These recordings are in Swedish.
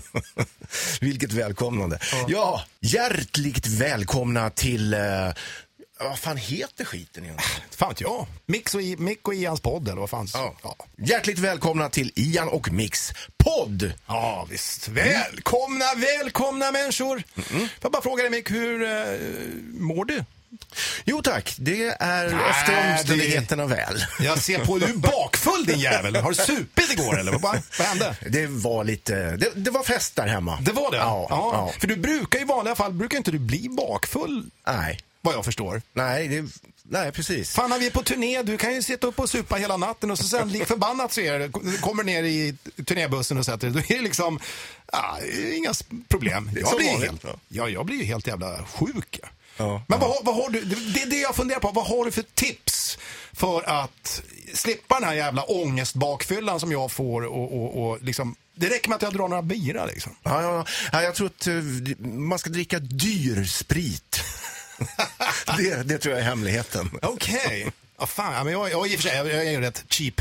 Vilket välkomnande. Ja, hjärtligt välkomna till... Eh, vad fan heter skiten egentligen? Fan vet jag. Mix och, I, Mick och Ians podd eller vad fan. Ja. Ja. Hjärtligt välkomna till Ian och Mix podd. ja, visst. Välkomna, välkomna människor. Får jag bara fråga dig Mick, hur eh, mår du? Jo tack, det är Nej, efter omständigheterna väl. Jag ser på du är bakfull din jävel. Har du supit igår eller? Vad, vad hände? Det var lite, det, det var fest där hemma. Det var det? Ja. ja. För du brukar i vanliga fall, brukar inte du bli bakfull? Nej, Vad jag förstår. nej, det, nej precis. Fan, när vi är på turné, du kan ju sitta upp och supa hela natten och så sen lik förbannat så är det, kommer ner i turnébussen och sätter dig. Då är det liksom, ah, inga problem. Jag blir, helt, ja. ja, jag blir ju helt jävla sjuk. Ja, Men vad, vad har du, det är det jag funderar på, vad har du för tips för att slippa den här jävla ångestbakfyllan som jag får och, och, och liksom, det räcker med att jag drar några bira liksom. Ja, ja, ja, jag tror att eh, man ska dricka dyr sprit. det, det tror jag är hemligheten. Okej. Ja, fan, men jag, jag, i och för sig, jag, jag är ju rätt cheap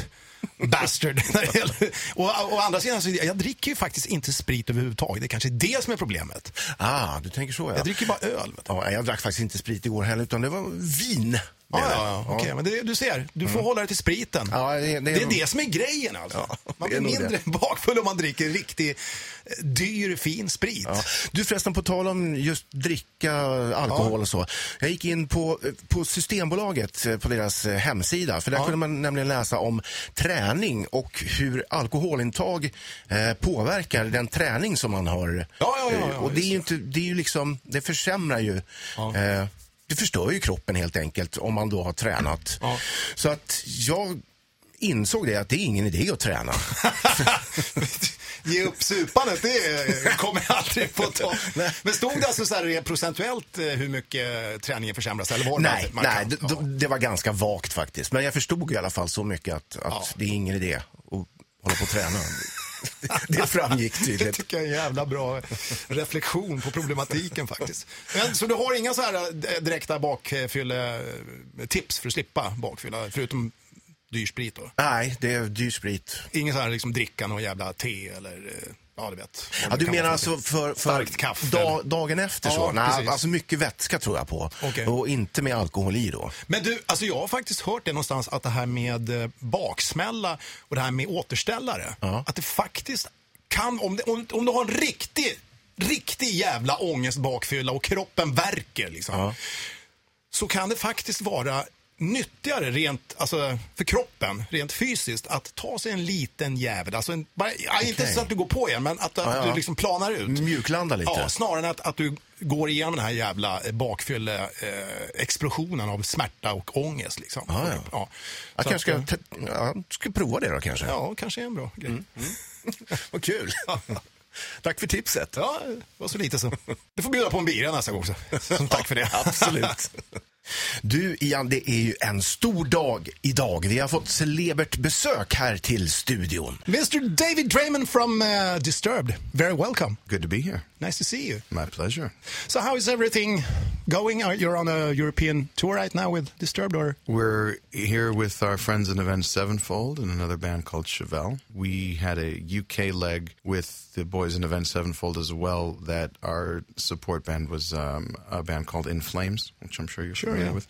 bastard. och, och andra sidan, så, jag dricker ju faktiskt inte sprit överhuvudtaget. Det är kanske är det som är problemet. Ah, du tänker så ja. Jag dricker bara öl. Ja, jag drack faktiskt inte sprit igår heller, utan det var vin. Ja, Det ja, ja. okej. Men det, du ser, du får hålla dig till spriten. Ja, det- det- det är det som är grejen alltså. Ja, man blir mindre bakfull om man dricker riktig, eh, dyr, fin sprit. Ja. Du förresten, på tal om just dricka alkohol och så. Jag gick in på, på Systembolaget, eh, på deras eh, hemsida. För där kunde man nämligen läsa om träning och hur alkoholintag eh, påverkar den träning som man har. Ja, ja, ja, ja, Eh, och det är ju inte, det är ju liksom, det försämrar ju. Eh, det förstör ju kroppen helt enkelt om man då har tränat. Ja. Så att jag insåg det att det är ingen idé att träna. Ge upp supandet, det kommer jag aldrig få ta. Men stod det alltså så här procentuellt eh, hur mycket träningen försämras? Eller var det Nej, bara nej det, Ja. det var ganska vagt faktiskt. Men jag förstod i alla fall så mycket att, att Ja. det är ingen idé att hålla på och träna. det framgick Det tydligt. tycker jag är en jävla bra reflektion på problematiken faktiskt. Men, så du har inga så här eh, direkta bakfylle-tips för att slippa bakfylla, förutom dyr sprit då? Nej, det är dyr sprit. Ingen så här liksom dricka någon jävla te eller, eh, ja du vet. Ja, du menar alltså för för, kaffe, da, eller? dagen efter Ja, så? Nej, precis. alltså mycket vätska tror jag på. Okej. Och inte med alkohol i då. Men du, alltså jag har faktiskt hört det någonstans att det här med eh, baksmälla och det här med återställare, Ja. att det faktiskt kan, om, det, om, om du har en riktig, riktig jävla ångestbakfylla och kroppen värker liksom, Ja. så kan det faktiskt vara nyttigare rent, alltså för kroppen, rent fysiskt, att ta sig en liten jävel. Alltså en, bara, ja, Inte så att du går på igen, men att, att ja. du liksom planar ut. Mjuklanda lite. Ja, snarare än att, att du går igenom den här jävla eh, bakfylle eh, explosionen av smärta och ångest. Liksom. Ja, ja. Ja. Jag kanske att, ska, ja, ska prova det då kanske. Ja, kanske är en bra grej. Vad kul. Tack för tipset. Ja, det var så lite så. Du får bjuda på en bira nästa gång också. Som tack för det. Absolut. Du Ian, det är ju en stor dag idag. Vi har fått celebert besök här till studion. Mr David Draymond from uh, Disturbed, very welcome. Good to be here. Nice to see you. My pleasure. So how is everything going? Are- You're on a European tour right now with Disturbed or? We're here with our friends in Avenged Sevenfold and another band called Chevelle. We had a UK leg with the boys in Avenged Sevenfold as well. That our support band was um, a band called In Flames, which I'm sure you're familiar yeah. with.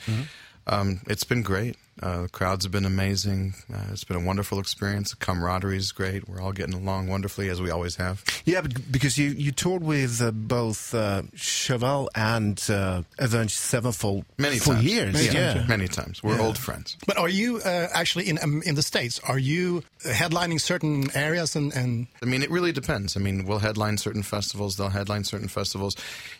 Um, it's been great. Uh, the crowds have been amazing. Uh, it's been a wonderful experience. The camaraderie is great. We're all getting along wonderfully as we always have. Yeah, but because you, you toured with uh, both uh, Cheval and uh, Avenged Sevenfold Many for times. years. Many yeah. times. Many times. We're old friends. But are you uh, actually in um, in the states? Are you headlining certain areas and, and I mean, it really depends. I mean, we'll headline certain festivals, they'll headline certain festivals.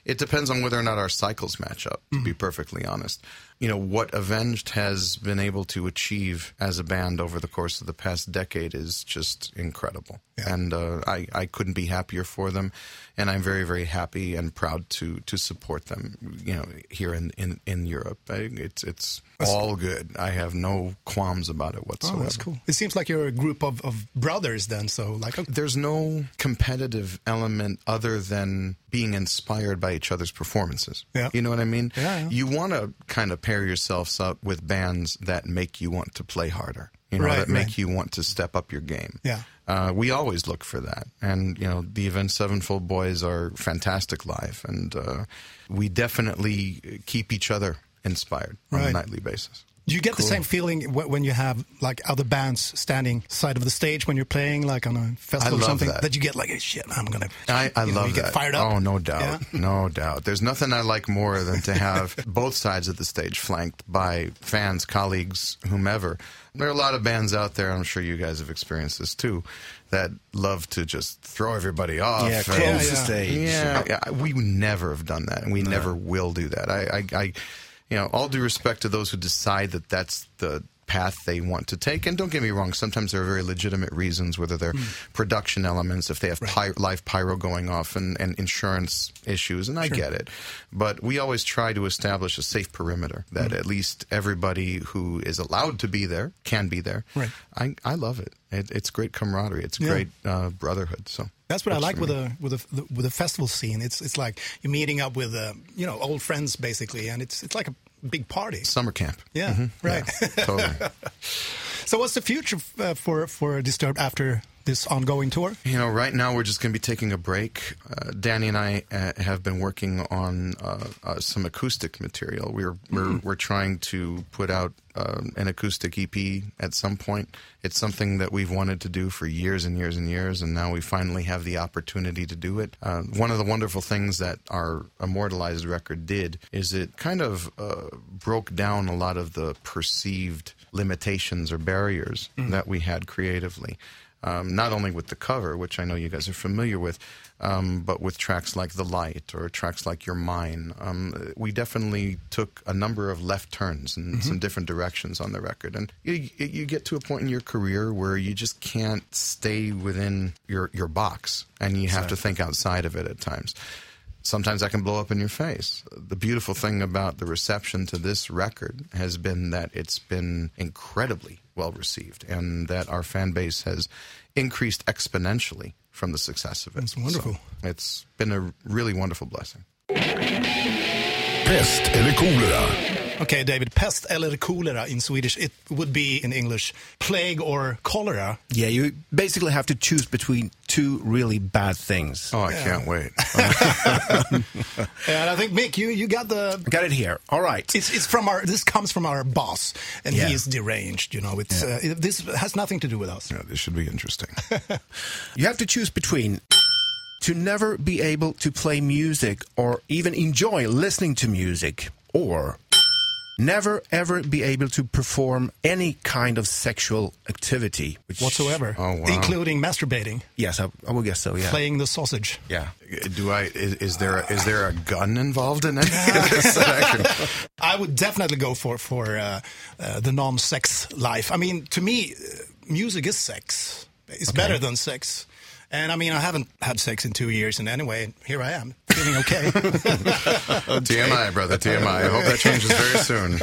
It depends on whether or not our cycles match up, to be perfectly honest. You know, what Avenged has been able to achieve as a band over the course of the past decade is just incredible. Yeah. And uh, I, I couldn't be happier for them. And I'm very, very happy and proud to, to support them, you know, here in, in, in Europe. I, it's it's all good. I have no qualms about it whatsoever. Oh, that's cool. It seems like you're a group of, of brothers then, so like, okay. There's no competitive element other than being inspired by each other's performances. Yeah. You know what I mean? Yeah, yeah. You want to kind of pair yourselves up with bands that make you want to play harder. You know, Right, that make right. you want to step up your game. Yeah. Uh, we always look for that. And, you know, the Event Sevenfold boys are fantastic live. And uh, we definitely keep each other inspired on a nightly basis. Do you get the same feeling when you have like other bands standing side of the stage when you're playing, like on a festival or love something? that. you get like, shit, I'm gonna. I, I you know, you that. Get fired up. Oh, no doubt. Yeah. No doubt. There's nothing I like more than to have both sides of the stage flanked by fans, colleagues, whomever. There are a lot of bands out there, I'm sure you guys have experienced this too, that love to just throw everybody off. Yeah, and- close Yeah, the yeah. stage. yeah, yeah, we never have done that, and we never will do that. I, I, I, you know, all due respect to those who decide that that's the path they want to take. And don't get me wrong, sometimes there are very legitimate reasons, whether they're production elements, if they have py- live pyro going off, and, and insurance issues, and I get it. But we always try to establish a safe perimeter that at least everybody who is allowed to be there can be there. Right. I, I love it. it. It's great camaraderie. It's Yeah. great uh, brotherhood. So That's what I like with a with a with a festival scene. It's it's like you're meeting up with uh, you know old friends basically, and it's it's like a big party. summer camp. Yeah, right. Yeah, totally. so what's the future uh, for for Disturbed after this ongoing tour? You know, right now we're just going to be taking a break. Uh, Danny and I uh, have been working on uh, uh, some acoustic material. We're we're we're trying to put out um, an acoustic EP at some point. It's something that we've wanted to do for years and years and years, and now we finally have the opportunity to do it. Uh, one of the wonderful things that our immortalized record did is it kind of uh, broke down a lot of the perceived limitations or barriers that we had creatively um, not only with the cover, which I know you guys are familiar with, um, but with tracks like The Light or tracks like Your Mine. Um, we definitely took a number of left turns in some different directions on the record. And you, you get to a point in your career where you just can't stay within your, your box and you have to think outside of it at times. Sometimes that can blow up in your face. The beautiful thing about the reception to this record has been that it's been incredibly well received and that our fan base has increased exponentially from the success of it. That's wonderful. So it's been a really wonderful blessing. Pest eller kolera? Okay, David, pest eller cholera in Swedish, it would be in English plague or cholera. Yeah, you basically have to choose between two really bad things. Oh, I can't wait. And I think Mick, you you got the. I got it here. All right. It's, it's from our. This comes from our boss, and Yeah. he is deranged. You know, it's uh, it, this has nothing to do with us. Yeah, this should be interesting. You have to choose between to never be able to play music or even enjoy listening to music or never ever be able to perform any kind of sexual activity which Whatsoever, Oh, wow. including masturbating, Yes, I, I would guess so, yeah. playing the sausage. Yeah. Do I? Is, is there a, is there a gun involved in any of this? that I would definitely go for for uh, uh, the non-sex life. I mean, to me, uh, music is sex. It's better than sex. And I mean, I haven't had sex in two years, and anyway, here I am, feeling okay. TMI, brother, TMI. I hope that changes very soon.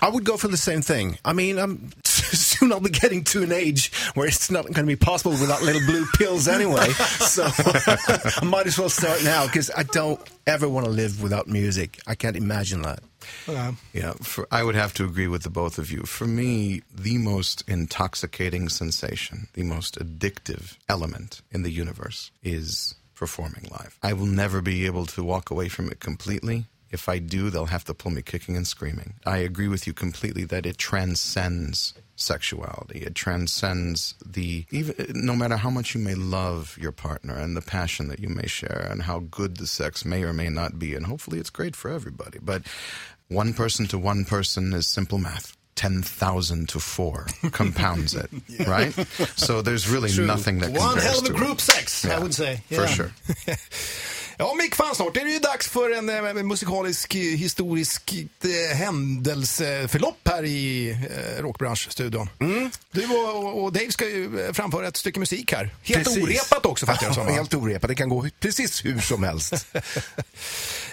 I would go for the same thing. I mean, I'm soon I'll be getting to an age where it's not going to be possible without little blue pills anyway. So I might as well start now because I don't ever want to live without music. I can't imagine that. Uh, Yeah, for, I would have to agree with the both of you. For me, the most intoxicating sensation, the most addictive element in the universe is performing live. I will never be able to walk away from it completely. If I do, they'll have to pull me kicking and screaming. I agree with you completely that it transcends sexuality. It transcends the even no matter how much you may love your partner and the passion that you may share and how good the sex may or may not be and hopefully it's great for everybody. But one person to one person is simple math. 10,000 to 4 compounds it, right? So there's really nothing that one compares hell of a to it. group sex, I would say. For sure. Ja, Mick, fan snart är det ju dags för en eh, musikalisk, eh, historisk eh, händelseförlopp här i eh, Rockbranschstudion. Du och, och Dave ska ju eh, framföra ett stycke musik här. Helt Precis. orepat också fattar jag som. Helt orepat. Det kan gå precis hur som helst.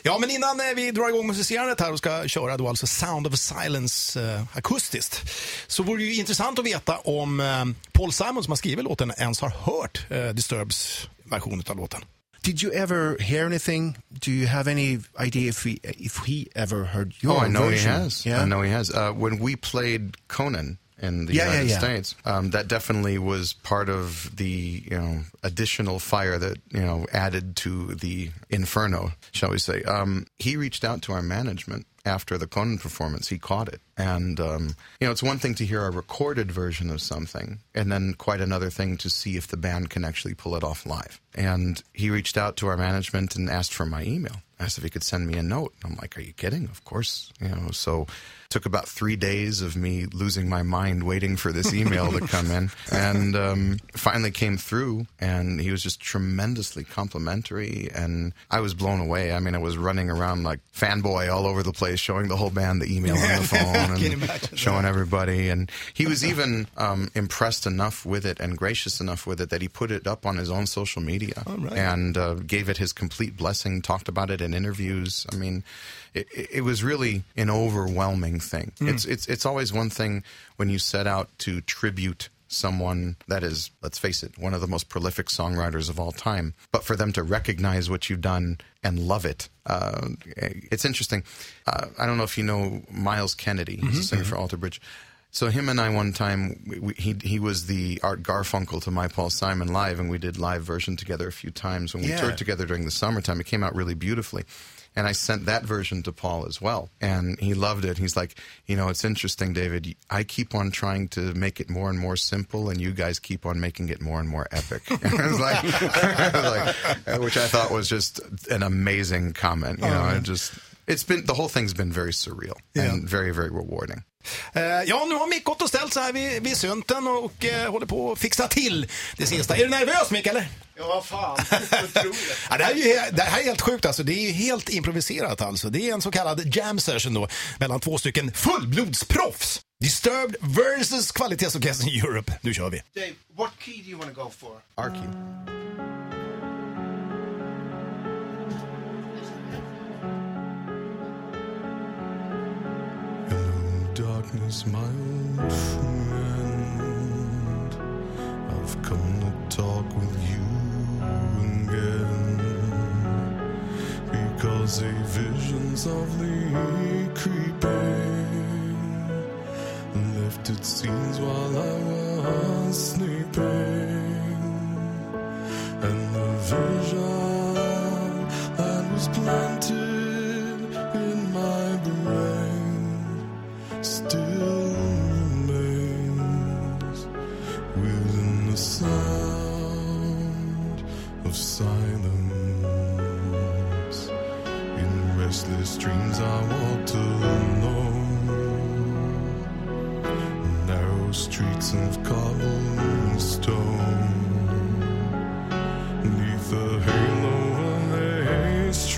Ja, men innan eh, vi drar igång musicerandet här och ska köra då alltså Sound of Silence akustiskt så vore det ju intressant att veta om Paul Simon som har skrivit låten ens har hört Disturbs version av låten. Did you ever hear anything? Do you have any idea if he, if he ever heard your Oh, I know version? he has. Yeah? I know he has. Uh, when we played Conan in the Yeah, United yeah. States, um, that definitely was part of the you know additional fire that you know added to the inferno, shall we say? Um, he reached out to our management after the Conan performance. He caught it, and um, you know it's one thing to hear a recorded version of something, and then quite another thing to see if the band can actually pull it off live. And he reached out to our management and asked for my email. Asked if he could send me a note. I'm like, "Are you kidding? Of course." You know, so took about three days of me losing my mind waiting for this email to come in, and um, finally came through. And he was just tremendously complimentary, and I was blown away. I mean, I was running around like fanboy all over the place, showing the whole band the email on the phone and showing everybody. And he was even um, impressed enough with it and gracious enough with it that he put it up on his own social media right. and uh, gave it his complete blessing. Talked about it in interviews. I mean, it, it was really an overwhelming thing. It's it's it's always one thing when you set out to tribute someone that is, let's face it, one of the most prolific songwriters of all time. But for them to recognize what you've done and love it, uh, it's interesting. Uh, I don't know if you know Miles Kennedy, he's a singer for Alter Bridge. So him and I one time we, we, he he was the Art Garfunkel to my Paul Simon live, and we did live version together a few times when we Yeah. toured together during the summertime. It came out really beautifully. And I sent that version to Paul as well. And he loved it. He's like, you know, it's interesting, David. I keep on trying to make it more and more simple, and you guys keep on making it more and more epic. I was like, I was like, which I thought was just an amazing comment. You oh, know, it just, it's been, the whole thing's been very surreal and very, very rewarding. Eh, ja, nu har Mick gått och ställt sig här vid, vid synten och eh, håller på att fixa till det sista. Är du nervös Mick eller? Ja, fan. Ja, det, här är ju, det här är helt sjukt alltså. Det är ju helt improviserat alltså. Det är en så kallad jam session då mellan två stycken fullblodsproffs. Disturbed versus kvalitetsorkestern Europe. Nu kör vi. Dave, what key do you want to go for? Arky. Hello, darkness, my old friend. I've come to talk with you again. Because a vision softly creeping lifted scenes while I was sleeping. And the vision that was planted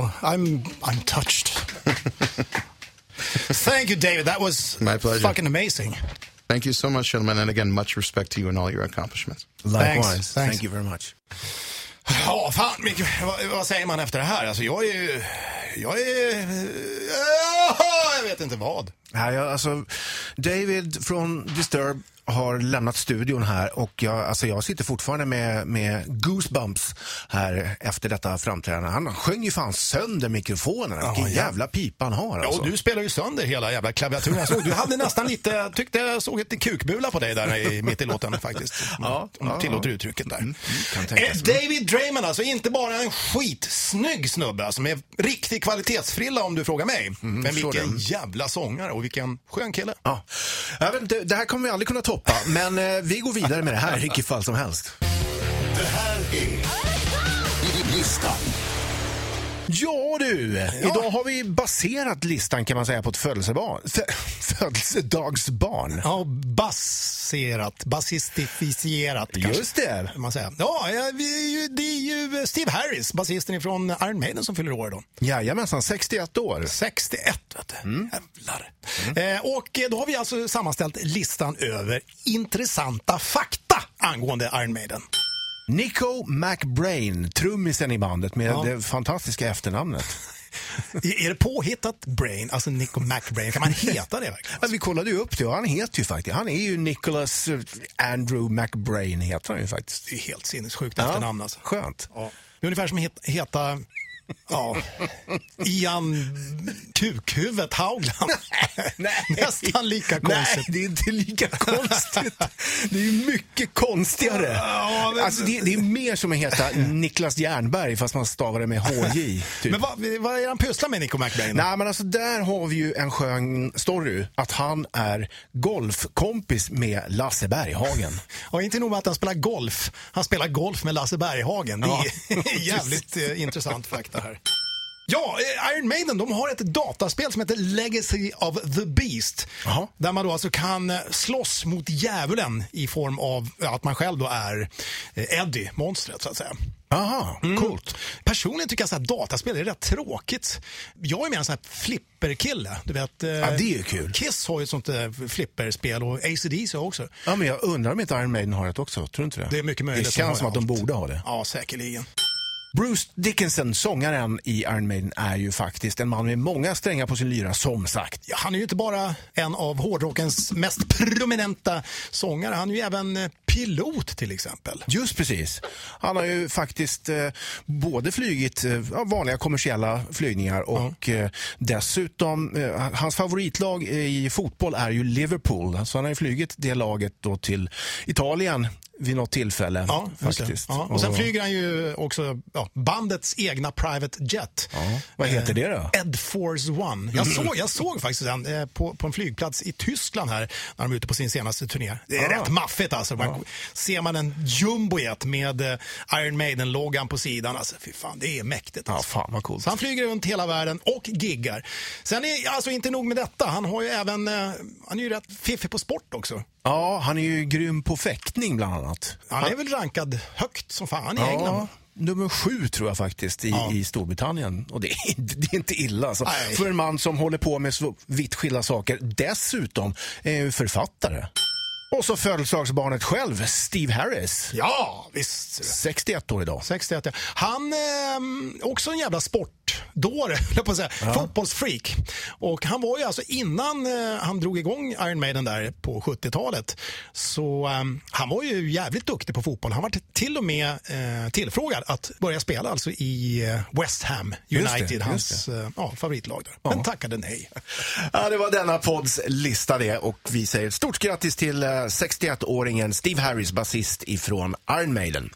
Oh, I'm I'm touched. Thank you, David. That was My pleasure. fucking amazing. Thank you so much, gentlemen. And again, much respect to you and all your accomplishments. Likewise. Thanks. Thank you very much. Ja, fan, Micke, vad, vad säger man efter det här? Alltså, jag är ju... Jag är... Jag vet inte vad. Nej, jag, alltså, David från Disturb har lämnat studion här och jag, alltså, jag sitter fortfarande med, med goosebumps här efter detta framträdande. Han sjöng ju fan sönder mikrofonen. Vilken ja. jävla pipa han har Ja, alltså. och du spelar ju sönder hela jävla klaviaturen. Jag såg, du hade nästan lite, tyckte jag såg ett kukbula på dig där i, mitt i låten faktiskt. Ja, Om du ja, tillåter ja. uttrycket där. kan tänkas. Eh, David Draymond alltså, inte bara en skitsnygg snubbe alltså, med riktig kvalitetsfrilla om du frågar mig. Men förstår vilken jävla sångare och vilken skön kille. Ja. Jag vet inte, det här kommer vi aldrig kunna toppa, men eh, vi går vidare med det här i vilket fall som helst. Det här Ja du, idag har vi baserat listan kan man säga på ett födelsebarn, fö- födelsedagsbarn. Ja, baserat, basistifierat kanske. Just det. Man säga. Ja, ja, vi det är ju Steve Harris, basisten från Iron Maiden som fyller år idag. Jajamensan, 61 år. 61, vet du. Jävlar. Eh, och eh, då har vi alltså sammanställt listan över intressanta fakta angående Iron Maiden. Nico McBrain, trummisen i bandet med Ja. det fantastiska efternamnet. Är det påhittat Brain, alltså Nico McBrain? Kan man heta det verkligen? Ja, vi kollade ju upp det och han heter ju faktiskt, han är ju Nicholas eh, Andrew McBrain heter han ju faktiskt. Det är helt sinnessjukt efternamn alltså. Skönt. Ja. Det är ungefär som att het- heta ja, Ian Kukhuvudet Haugland. Nästan lika Nej, konstigt. det är inte lika konstigt. Det är mycket konstigare. Ja, men- Alltså, det, det är mer som att heta Niklas Jernberg fast man stavar det med HJ. Typ. Men vad, vad är han pysslar med, Nico McBrain? Nej, men alltså där har vi ju en skön story. Att han är golfkompis med Lasse Berghagen. Och inte nog med att han spelar golf, han spelar golf med Lasse Berghagen. Det Ja. är jävligt eh, intressant fakta här. Ja, eh, Iron Maiden de har ett dataspel som heter Legacy of the Beast. Jaha. Där man då alltså kan eh, slåss mot djävulen i form av ja, att man själv då är eh, Eddie, monstret så att säga. Aha, coolt. Personligen tycker jag att dataspel är rätt tråkigt. Jag är mer en sån här flipperkille. Du vet, eh, Ja, det är ju kul. Kiss har ju ett sånt eh, flipperspel och ACDC har också. Ja, men jag undrar om inte Iron Maiden har det också. Tror du inte det? Det är mycket möjligt. Det känns som att de borde ha det. Ja, säkerligen. Bruce Dickinson, sångaren i Iron Maiden, är ju faktiskt en man med många strängar på sin lyra, som sagt. Ja, han är ju inte bara en av hårdrockens mest prominenta sångare, han är ju även eh, pilot till exempel. Just precis. Han har ju faktiskt eh, både flygit eh, vanliga kommersiella flygningar och eh, dessutom, eh, hans favoritlag i fotboll är ju Liverpool. Så han har ju flugit det laget då till Italien vid något tillfälle. Ja, faktiskt. Ja, och sen flyger han ju också ja, bandets egna private jet. Ja, vad heter det då? Ed Force One. Jag såg, jag såg faktiskt den eh, på, på en flygplats i Tyskland här när de är ute på sin senaste turné. Det är Ah. rätt maffigt alltså. Man, Ser man en jumbojet med eh, Iron Maiden-loggan på sidan, alltså fy fan, det är mäktigt. Ja, Alltså. fan vad coolt. Så han flyger runt hela världen och giggar. Sen är alltså inte nog med detta, han har ju även, eh, han är ju rätt fiffig på sport också. Ja, han är ju grym på fäktning bland annat. Han är väl rankad högt som fan i England. Ja, nummer sju tror jag faktiskt i, Ja. i Storbritannien. Och det är, inte- det är inte illa. Alltså. Nej. För en man som håller på med så vitt skilda saker. Dessutom är ju författare. Och så födelsedagsbarnet själv, Steve Harris. Ja, visst. 61 år idag. 61. ja. Han eh, också en jävla sportdåre, höll på att säga. Fotbollsfreak. Och han var ju alltså innan eh, han drog igång Iron Maiden där på 70-talet. Så eh, han var ju jävligt duktig på fotboll. Han var till och med eh, tillfrågad att börja spela alltså i eh, West Ham Just det, United, just hans ja, favoritlag där. Men tackade nej. Ja, det var denna podds lista det och vi säger stort grattis till eh, 61-åringen Steve Harris, basist ifrån Iron Maiden.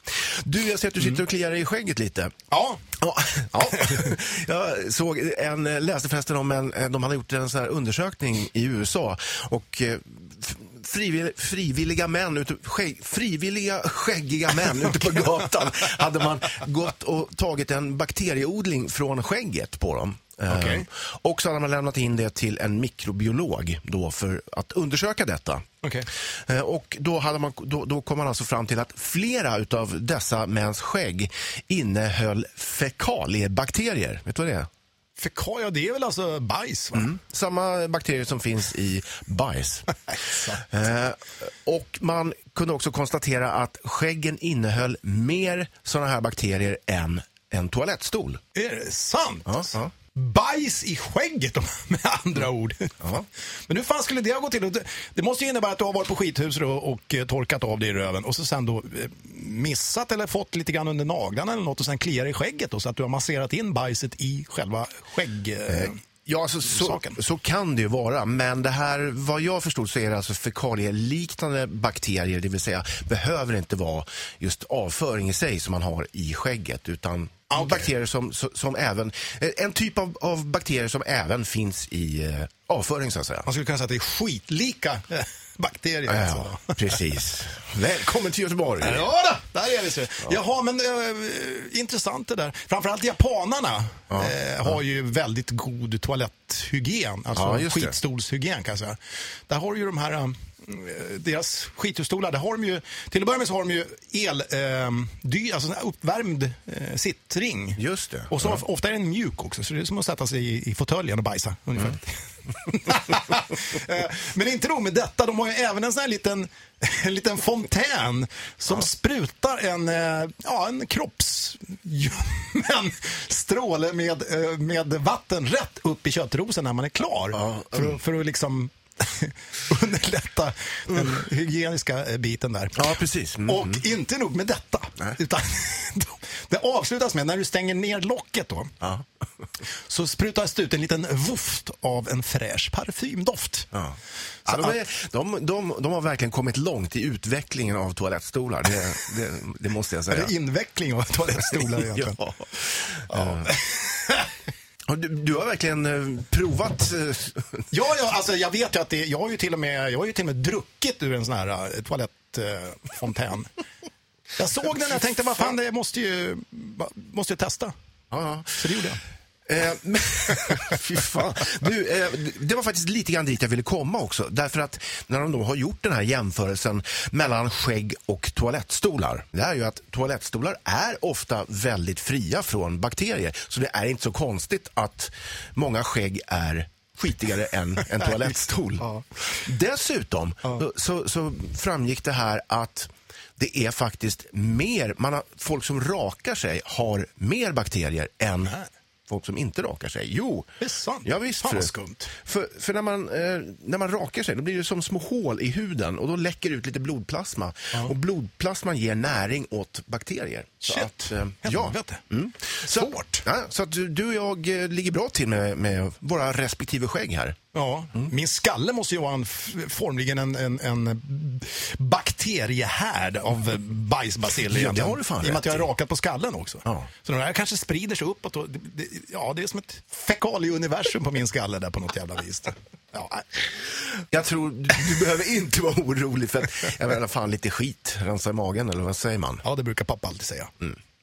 Du, jag ser att du sitter och kliar dig i skägget lite. Ja, Ja, ja. Jag såg en, läste förresten om en, de hade gjort en sån här undersökning i USA och eh, f- frivill, frivilliga män, ute, skägg, frivilliga skäggiga män ute på gatan hade man gått och tagit en bakterieodling från skägget på dem. Eh, Okej. Och så hade man lämnat in det till en mikrobiolog då för att undersöka detta. Okej. Eh, Och då, hade man, då, då kom man alltså fram till att flera utav dessa mäns skägg innehöll fekaliebakterier. Vet du vad det är? Fekal, ja det är väl alltså bajs va? Mm. Samma bakterier som finns i bajs. eh, och man kunde också konstatera att skäggen innehöll mer sådana här bakterier än en toalettstol. Är det sant? Ja, ja. Bajs i skägget med andra ord. Men hur fan skulle det ha gått till? Det, måste ju innebära att du har varit på skithus och, och eh, torkat av dig i röven och så sen då eh, missat eller fått lite grann under naglarna eller något och sen kliar i skägget då, så att du har masserat in bajset i själva skägg... Ja, alltså, så, så kan det ju vara. Men det här, vad jag förstod så är det alltså fekalieliknande bakterier, det vill säga behöver inte vara just avföring i sig som man har i skägget, utan Ah, okej. bakterier som, som, som även, eh, en typ av, av bakterier som även finns i eh, avföring så att säga. Man skulle kunna säga att det är skitlika bakterier. alltså. Ja, precis. Välkommen till Göteborg. Ja då, där är vi. Så. Jaha, men eh, intressant det där. Framförallt japanerna eh, har ju väldigt god toaletthygien. Alltså Ja, skitstolshygien kan jag säga. Där har du ju de här eh, deras skithusstolar, där har de ju, till att börja med så har de ju el, eh, dy, alltså uppvärmd eh, sittring. Just det. Och så ofta är den mjuk också, så det är som att sätta sig i, i fåtöljen och bajsa ungefär. Mm. Eh, Men inte nog med detta, de har ju även en sån här liten, en liten fontän som sprutar en, eh, ja, en kroppsljummen stråle med, eh, med vatten rätt upp i köttrosen när man är klar. För, att- för att liksom underlätta den hygieniska eh, biten där. Ja, precis. Mm. Och inte nog med detta. Utan det avslutas med, när du stänger ner locket då, så sprutas det ut en liten voft av en fräsch parfymdoft. Ja. Ja, de, är, de, de, de har verkligen kommit långt i utvecklingen av toalettstolar, det, det, det måste jag Är säga. det inveckling av toalettstolar egentligen? ja. Du, du har verkligen eh, provat... eh, Ja, ja, alltså jag vet ju att det, jag har ju till och med, jag har ju till och med druckit ur en sån här uh, toalettfontän. jag såg den och jag tänkte, vad fan, det måste ju, måste ju testa. Ja, ja. Så det gjorde jag. Eh, Fy fan. Du, eh, det var faktiskt lite grann dit jag ville komma också. Därför att när de då har gjort den här jämförelsen mellan skägg och toalettstolar. Det är ju att toalettstolar är ofta väldigt fria från bakterier. Så det är inte så konstigt att många skägg är skitigare än en toalettstol. Ja. Dessutom så, så framgick det här att det är faktiskt mer, man har, folk som rakar sig har mer bakterier än folk som inte rakar sig. Jo, Det är sant. Ja, visst, Fan, för, vad skumt. för, för när, man, eh, när man rakar sig då blir det som små hål i huden och då läcker ut lite blodplasma. Och blodplasman ger näring åt bakterier. Så Shit. Att, eh, ja. Helvete. Så, Svårt. Ja, så att du du och jag eh, ligger bra till med, med våra respektive skägg här. Ja, min skalle måste ju vara en, formligen en, en, en bakteriehärd av bajsbaciller. Ja, det har du fan I och med rätt att jag är i. rakat på skallen också. Ja. Så de där kanske sprider sig uppåt. Och det, det, ja, det är som ett fekalieuniversum på min skalle där på något jävla vis. Ja. Jag tror du, behöver inte vara orolig för att jag menar fan lite skit rensa i magen eller vad säger man? ja, det brukar pappa alltid säga.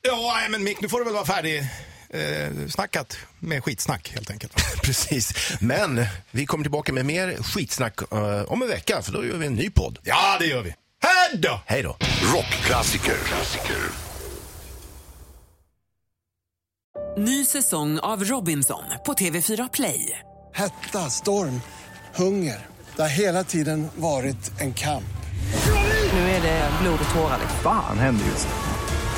Ja, nej, men Mick, nu får du väl vara färdig eh, snackat med skitsnack helt enkelt. Precis. Men vi kommer tillbaka med mer skitsnack eh, om en vecka för då gör vi en ny podd. Ja, det gör vi. Hej då! Hej då! Rockklassiker. Klassiker. Ny säsong av Robinson på TV4 Play. Hetta, storm, hunger. Det har hela tiden varit en kamp. Nu är det blod och tårar. Fan händer just nu.